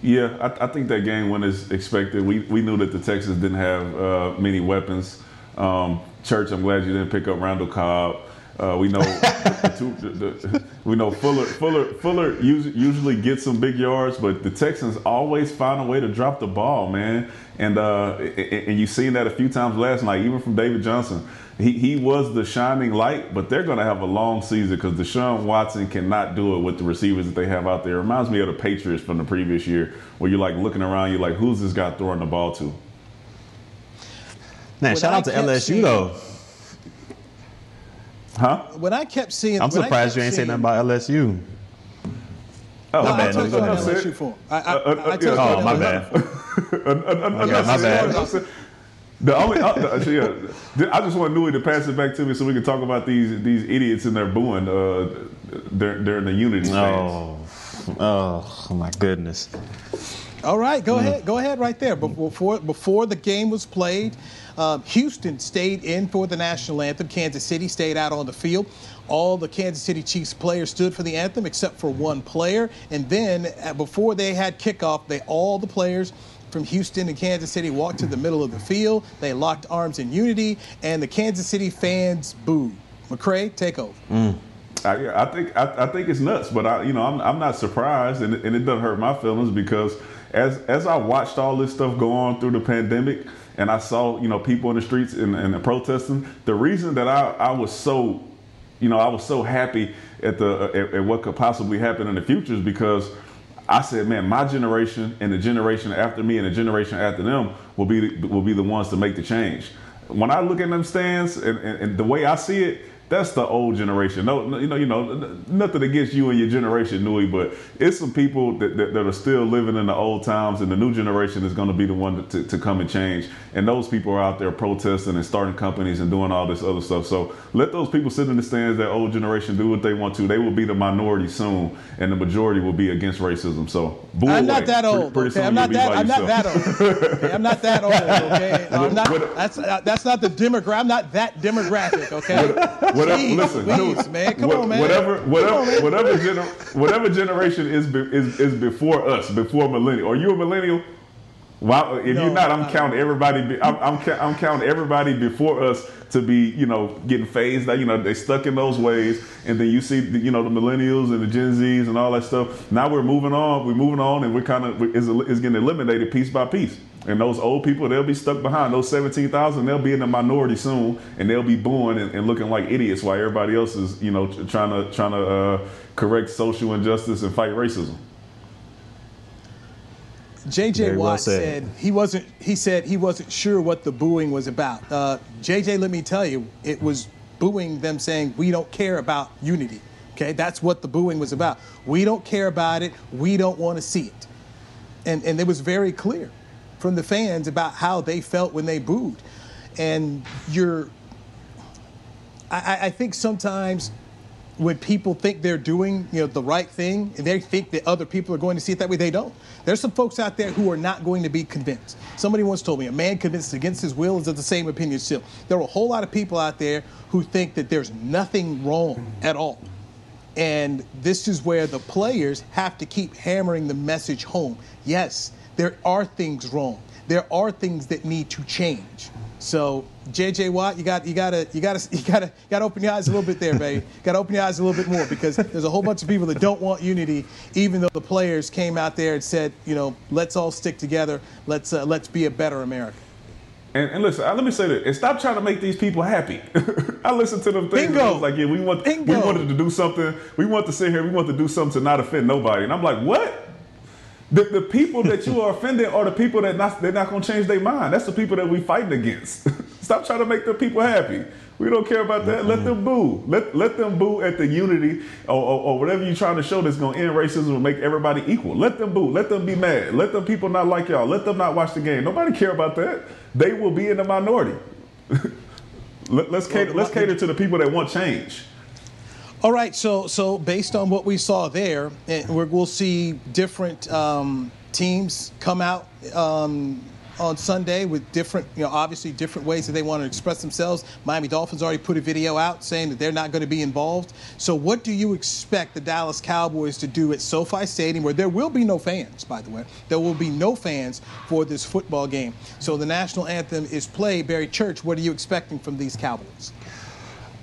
Yeah, I, I think that game went as expected. We we knew that the Texans didn't have uh, many weapons. Um, Church, I'm glad you didn't pick up Randall Cobb. Uh, we know the two, the, the, we know Fuller Fuller Fuller usually, usually gets some big yards, but the Texans always find a way to drop the ball, man. And uh, and and you seen that a few times last night, even from David Johnson. He, he was the shining light, but they're going to have a long season because Deshaun Watson cannot do it with the receivers that they have out there. It reminds me of the Patriots from the previous year, where you're like looking around, you're like, who's this guy throwing the ball to? Man, When shout I out to LSU seeing- though. Huh? When I kept seeing, I'm surprised you ain't saying nothing about LSU. Oh, my I'll bad. tell No, you go. LSU for. I, I, Uh, uh, I, I yeah. you Oh, my LSU bad. Yeah, my bad. The only, uh, yeah, I just want Newy to pass it back to me so we can talk about these these idiots and their booing uh, during, during the Unity. Oh, oh, my goodness. All right, Mm. go ahead. Go ahead right there. But Before before the game was played, uh, Houston stayed in for the national anthem. Kansas City stayed out on the field. All the Kansas City Chiefs players stood for the anthem except for one player. And then uh, before they had kickoff, they all the players from Houston and Kansas City walked to the middle of the field. They locked arms in unity, and the Kansas City fans booed. McCray, take over. I, I think I, I think it's nuts, but I you know I'm, I'm not surprised, and, and it doesn't hurt my feelings because as as I watched all this stuff go on through the pandemic, and I saw you know people in the streets and, and protesting, the reason that I, I was so you know I was so happy at the uh, at, at what could possibly happen in the future is because I said, man, my generation and the generation after me and the generation after them will be will be the ones to make the change. When I look at them stands and, and, and the way I see it, that's the old generation. No, you know, you know, nothing against you and your generation, Newy, but it's some people that, that, that, are still living in the old times, and the new generation is going to be the one to, to come and change. And those people are out there protesting and starting companies and doing all this other stuff. So let those people sit in the stands. That old generation do what they want to. They will be the minority soon, and the majority will be against racism. So I'm away. not that old. Pretty, pretty okay? I'm not that. I'm not that old. okay? I'm not that old. Okay, I'm not, that's that's not the demographic. I'm not that demographic. Okay. Whatever, listen, please, man. Come what, on, man. Whatever, whatever, on, whatever, gener- whatever generation is, be, is is before us, before millennial. Are you a millennial? Wow, if no, you're not, I'm counting everybody. I'm, I'm, I'm counting everybody before us to be, you know, getting phased. Out, you know, they stuck in those ways, and then you see, the, you know, the millennials and the Gen Zs and all that stuff. Now we're moving on. We're moving on, and we're kind of is is getting eliminated piece by piece. And those old people, they'll be stuck behind. Those 17,000, they'll be in the minority soon, and they'll be booing and, and, looking like idiots while everybody else is, you know, trying to trying to uh, correct social injustice and fight racism. JJ Watt said. said. he wasn't. He said he wasn't sure what the booing was about. Uh, JJ, let me tell you, it was booing them saying we don't care about unity. Okay, that's what the booing was about. We don't care about it. We don't want to see it, and and it was very clear from the fans about how they felt when they booed, and you're. I, I think sometimes when people think they're doing you know the right thing and they think that other people are going to see it that way they don't. There's some folks out there who are not going to be convinced. Somebody once told me a man convinced against his will is of the same opinion still there are a whole lot of people out there who think that there's nothing wrong at all. And this is where the players have to keep hammering the message home. Yes there are things wrong there are things that need to change so JJ Watt, you got you gotta you gotta you gotta you gotta open your eyes a little bit there, baby. gotta open your eyes a little bit more because there's a whole bunch of people that don't want unity, even though the players came out there and said, you know, let's all stick together. Let's uh, let's be a better America. And, and, listen, let me say this: and stop trying to make these people happy. I listen to them things. Bingo. like, yeah, we want Bingo. we wanted to do something. We want to sit here. We want to do something to not offend nobody. And I'm like, what? The, the people that you are offending are the people that not, they're not going to change their mind. That's the people that we fighting against. Stop trying to make the people happy. We don't care about that. Let them boo. Let let them boo at the unity or, or, or whatever you're trying to show that's going to end racism and make everybody equal. Let them boo. Let them be mad. Let them people not like y'all. Let them not watch the game. Nobody care about that. They will be in the minority. let, us cater. Let's cater to the people that want change. All right, so so based on what we saw there, eh, we'll see different um, teams come out um, on Sunday with different, you know, obviously different ways that they want to express themselves. Miami Dolphins already put a video out saying that they're not going to be involved. So, what do you expect the Dallas Cowboys to do at SoFi Stadium, where there will be no fans, by the way? There will be no fans for this football game. So, the national anthem is played. Barry Church, what are you expecting from these Cowboys?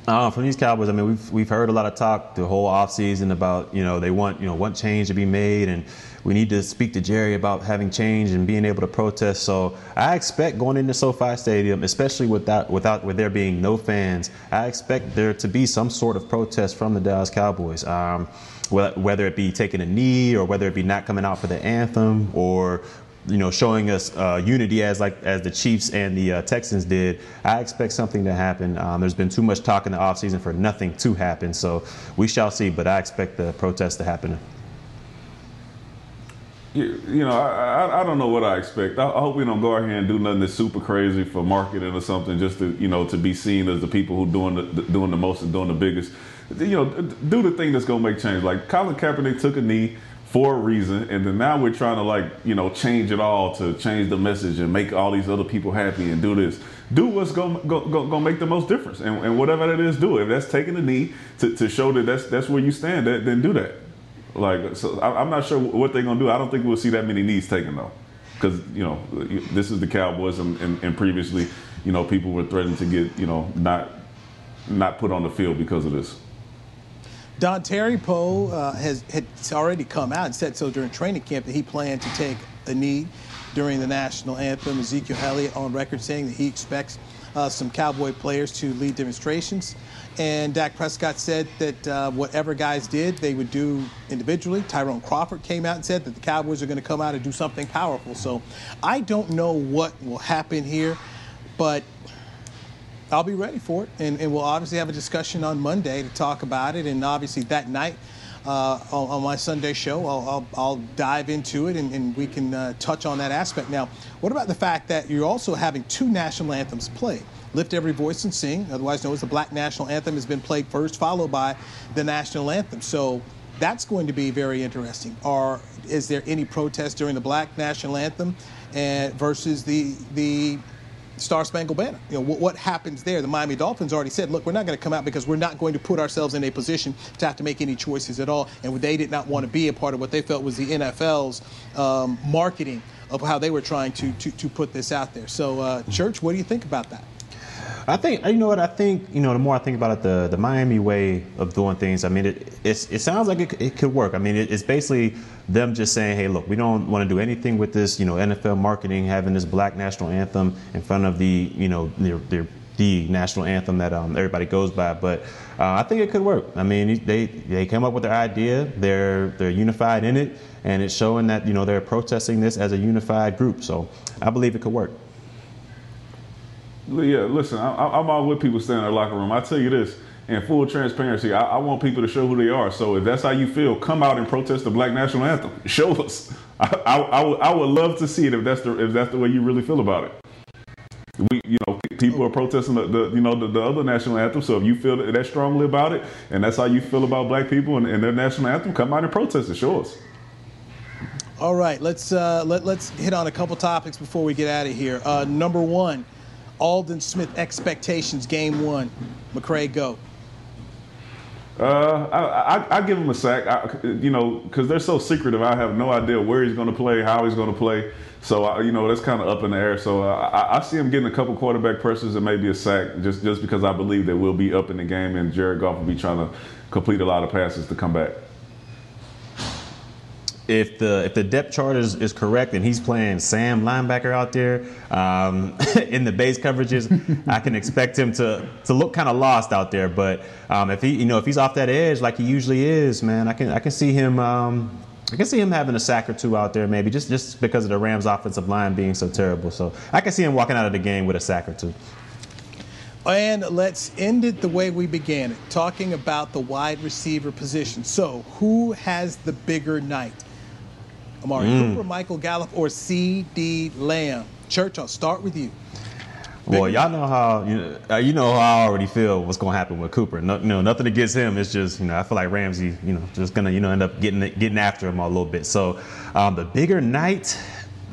Uh, from these Cowboys, I mean, we've we've heard a lot of talk the whole offseason about you know they want you know want change to be made, and we need to speak to Jerry about having change and being able to protest. So I expect going into SoFi Stadium, especially without without with there being no fans, I expect there to be some sort of protest from the Dallas Cowboys. Um, whether it be taking a knee or whether it be not coming out for the anthem or you know, showing us uh, unity as like as the Chiefs and the uh, Texans did. I expect something to happen. Um, there's been too much talk in the offseason for nothing to happen, so we shall see. But I expect the protest to happen. You, you know, I, I, I, don't know what I expect. I, I, hope we don't go out here and do nothing that's super crazy for marketing or something, just to you know to be seen as the people who doing the, doing the most and doing the biggest. You know, do the thing that's gonna make change. Like Colin Kaepernick took a knee for a reason, and then now we're trying to like you know change it all to change the message and make all these other people happy and do this. Do what's gonna go, go, go make the most difference, and, and whatever that is, do it. If that's taking the knee to, to show that that's that's where you stand, that, then do that. Like, so I, am not sure what they're gonna do. I don't think we'll see that many knees taken though, because you know this is the Cowboys, and, and, and previously, you know, people were threatened to get you know not not put on the field because of this. Dontari Poe uh, has had already come out and said so during training camp that he planned to take a knee during the national anthem. Ezekiel Elliott on record saying that he expects uh, some Cowboy players to lead demonstrations. And Dak Prescott said that uh, whatever guys did, they would do individually. Tyrone Crawford came out and said that the Cowboys are going to come out and do something powerful. So I don't know what will happen here, but I'll be ready for it, and, and we'll obviously have a discussion on Monday to talk about it, and obviously that night. Uh, on, on, my Sunday show, I'll, I'll, I'll dive into it and, and we can uh, touch on that aspect. Now, what about the fact that you're also having two national anthems played? Lift Every Voice and Sing, otherwise known as the Black National Anthem, has been played first, followed by the national anthem. So that's going to be very interesting. Or is there any protest during the Black National Anthem and versus the the Star Spangled Banner. You know, what, what, happens there? The Miami Dolphins already said, look, we're not going to come out because we're not going to put ourselves in a position to have to make any choices at all. And they did not want to be a part of what they felt was the NFL's um, marketing of how they were trying to, to, to put this out there. So, uh, Church, what do you think about that? I think you know what I think. You know, the more I think about it, the the Miami way of doing things. I mean, it it sounds like it, it could work. I mean, it, it's basically them just saying, hey, look, we don't want to do anything with this. You know, NFL marketing having this Black national anthem in front of the you know their, their the national anthem that um, everybody goes by. But uh, I think it could work. I mean, they they came up with their idea. They're they're unified in it, and it's showing that you know they're protesting this as a unified group. So I believe it could work. Yeah, listen, I, am all with people staying in their locker room. I tell you this, in full transparency, I, I, want people to show who they are. So if that's how you feel, come out and protest the Black National Anthem. Show us. I, I, I, would, I would love to see it if that's the if that's the way you really feel about it. We, you know, people are protesting the, the you know, the, the, other national anthem. So if you feel that, that strongly about it, and that's how you feel about black people and, and their national anthem, come out and protest it. Show us. All right, let's uh, let, let's hit on a couple topics before we get out of here. Uh, number one. Aldon Smith expectations, game one. McCray, go. Uh, I, I, I, give him a sack, I, you know, because they're so secretive. I have no idea where he's going to play, how he's going to play. So, I, you know, that's kind of up in the air. So I, I, see him getting a couple quarterback pressures and maybe a sack just, just because I believe that we'll be up in the game and Jared Goff will be trying to complete a lot of passes to come back if the if the depth chart is, is correct and he's playing Sam linebacker out there um, in the base coverages, I can expect him to to look kind of lost out there. But um, if he you know if he's off that edge like he usually is, man, I can I can see him. Um, I can see him having a sack or two out there, maybe just just because of the Rams' offensive line being so terrible. So I can see him walking out of the game with a sack or two. And let's end it the way we began it, talking about the wide receiver position. So, who has the bigger night? Amari mm. Cooper, Michael Gallup, or CeeDee Lamb? Church, I'll start with you. Well, y'all know how you know, uh, you know how I already feel what's going to happen with Cooper. No, you know, nothing against him. It's just you know I feel like Ramsey, you know, just gonna you know end up getting getting after him a little bit. So um, the bigger night,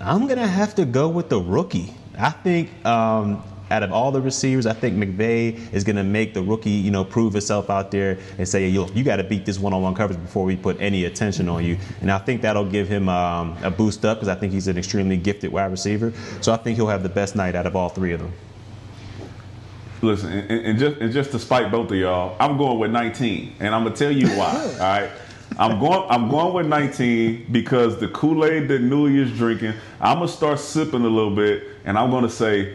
I'm gonna have to go with the rookie. I think um, out of all the receivers, I think McVay is going to make the rookie, you know, prove himself out there and say, "Yo, you got to beat this one-on-one coverage before we put any attention on you." And I think that'll give him um, a boost up because I think he's an extremely gifted wide receiver. So I think he'll have the best night out of all three of them. Listen, and, and just and just to spite both of y'all, I'm going with 19, and I'm gonna tell you why. all right. I'm going. I'm going with 19 because the Kool Aid that Newy is drinking. I'm gonna start sipping a little bit, and I'm gonna say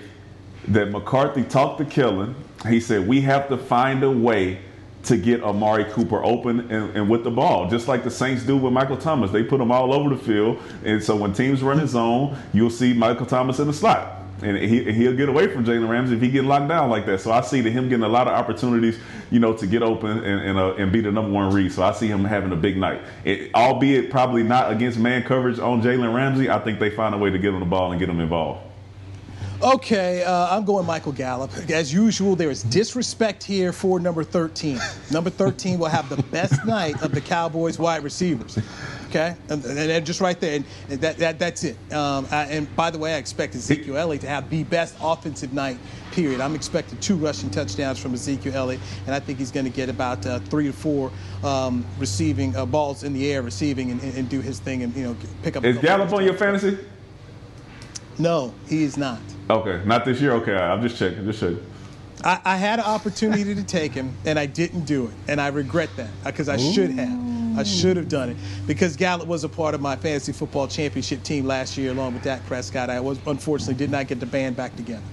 that McCarthy talked to Kellen. He said, We have to find a way to get Amari Cooper open and, and, with the ball, just like the Saints do with Michael Thomas. They put him all over the field. And so when teams run his zone, you'll see Michael Thomas in the slot. And he, he'll get away from Jalen Ramsey if he get locked down like that. So I see him getting a lot of opportunities, you know, to get open and and, uh, and be the number one read. So I see him having a big night. It, albeit probably not against man coverage on Jalen Ramsey. I think they find a way to get him the ball and get him involved. Okay, uh, I'm going Michael Gallup. As usual, there is disrespect here for number 13. Number 13 will have the best night of the Cowboys wide receivers. Okay, and, and just right there, and that, that that's it. Um, I, and by the way, I expect Ezekiel Elliott to have the best offensive night. Period. I'm expecting two rushing touchdowns from Ezekiel Elliott, and I think he's going to get about uh, three to four um, receiving uh, balls in the air, receiving, and, and, do his thing, and you know pick up. Is Gallup on your fantasy? No, he is not. Okay, not this year. Okay, I'm just checking. Just checking. I, I, had an opportunity to take him, and I didn't do it, and I regret that because I Ooh. should have. I should have done it because Gallup was a part of my fantasy football championship team last year, along with Dak Prescott. I was unfortunately did not get the band back together.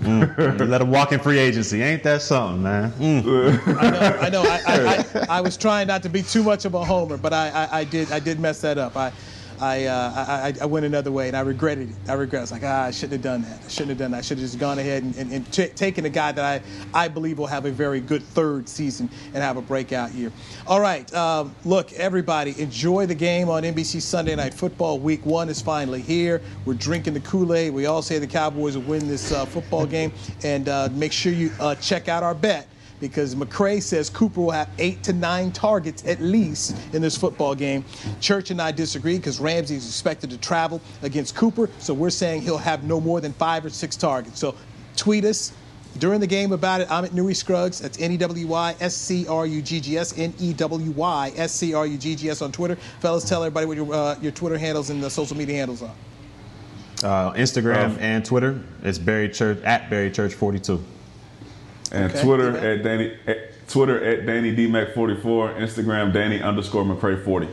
Mm. let him walk in free agency. Ain't that something, man? Mm. I know. I know. I, I, I, I, was trying not to be too much of a homer, but I, I, did. I did mess that up. I I, uh, I, I went another way, and I regretted it. I regret. It. I was like, ah, I shouldn't have done that. I shouldn't have done that. I should have just gone ahead and, and, and t- taken a guy that I, I believe will have a very good third season and have a breakout year. All right, um, look, everybody, enjoy the game on NBC Sunday Night Football. Week one is finally here. We're drinking the Kool-Aid. We all say the Cowboys will win this uh, football game, and uh, make sure you uh, check out our bet because McCray says Cooper will have eight to nine targets at least in this football game. Church and I disagree because Ramsey is expected to travel against Cooper, so we're saying he'll have no more than five or six targets. So tweet us during the game about it. I'm at Newy Scruggs. That's N E W Y S C R U G G S N E W Y S C R U G G S on Twitter. Fellas, tell everybody what your uh, your Twitter handles and the social media handles are. Uh, Instagram um, and Twitter. It's Barry Church at Barry Church 42. And okay. Twitter at Danny at Twitter at Danny DMAC 44, Instagram Danny underscore McCray 40.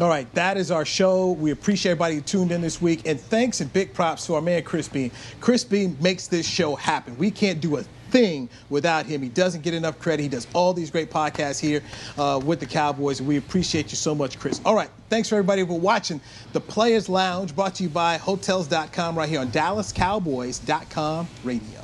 All right, that is our show. We appreciate everybody who tuned in this week. And thanks and big props to our man Chris Beam. Chris Beam makes this show happen. We can't do a thing without him. He doesn't get enough credit. He does all these great podcasts here uh, with the Cowboys. We appreciate you so much, Chris. All right, thanks for everybody for watching the Players Lounge brought to you by Hotels.com right here on DallasCowboys.com radio.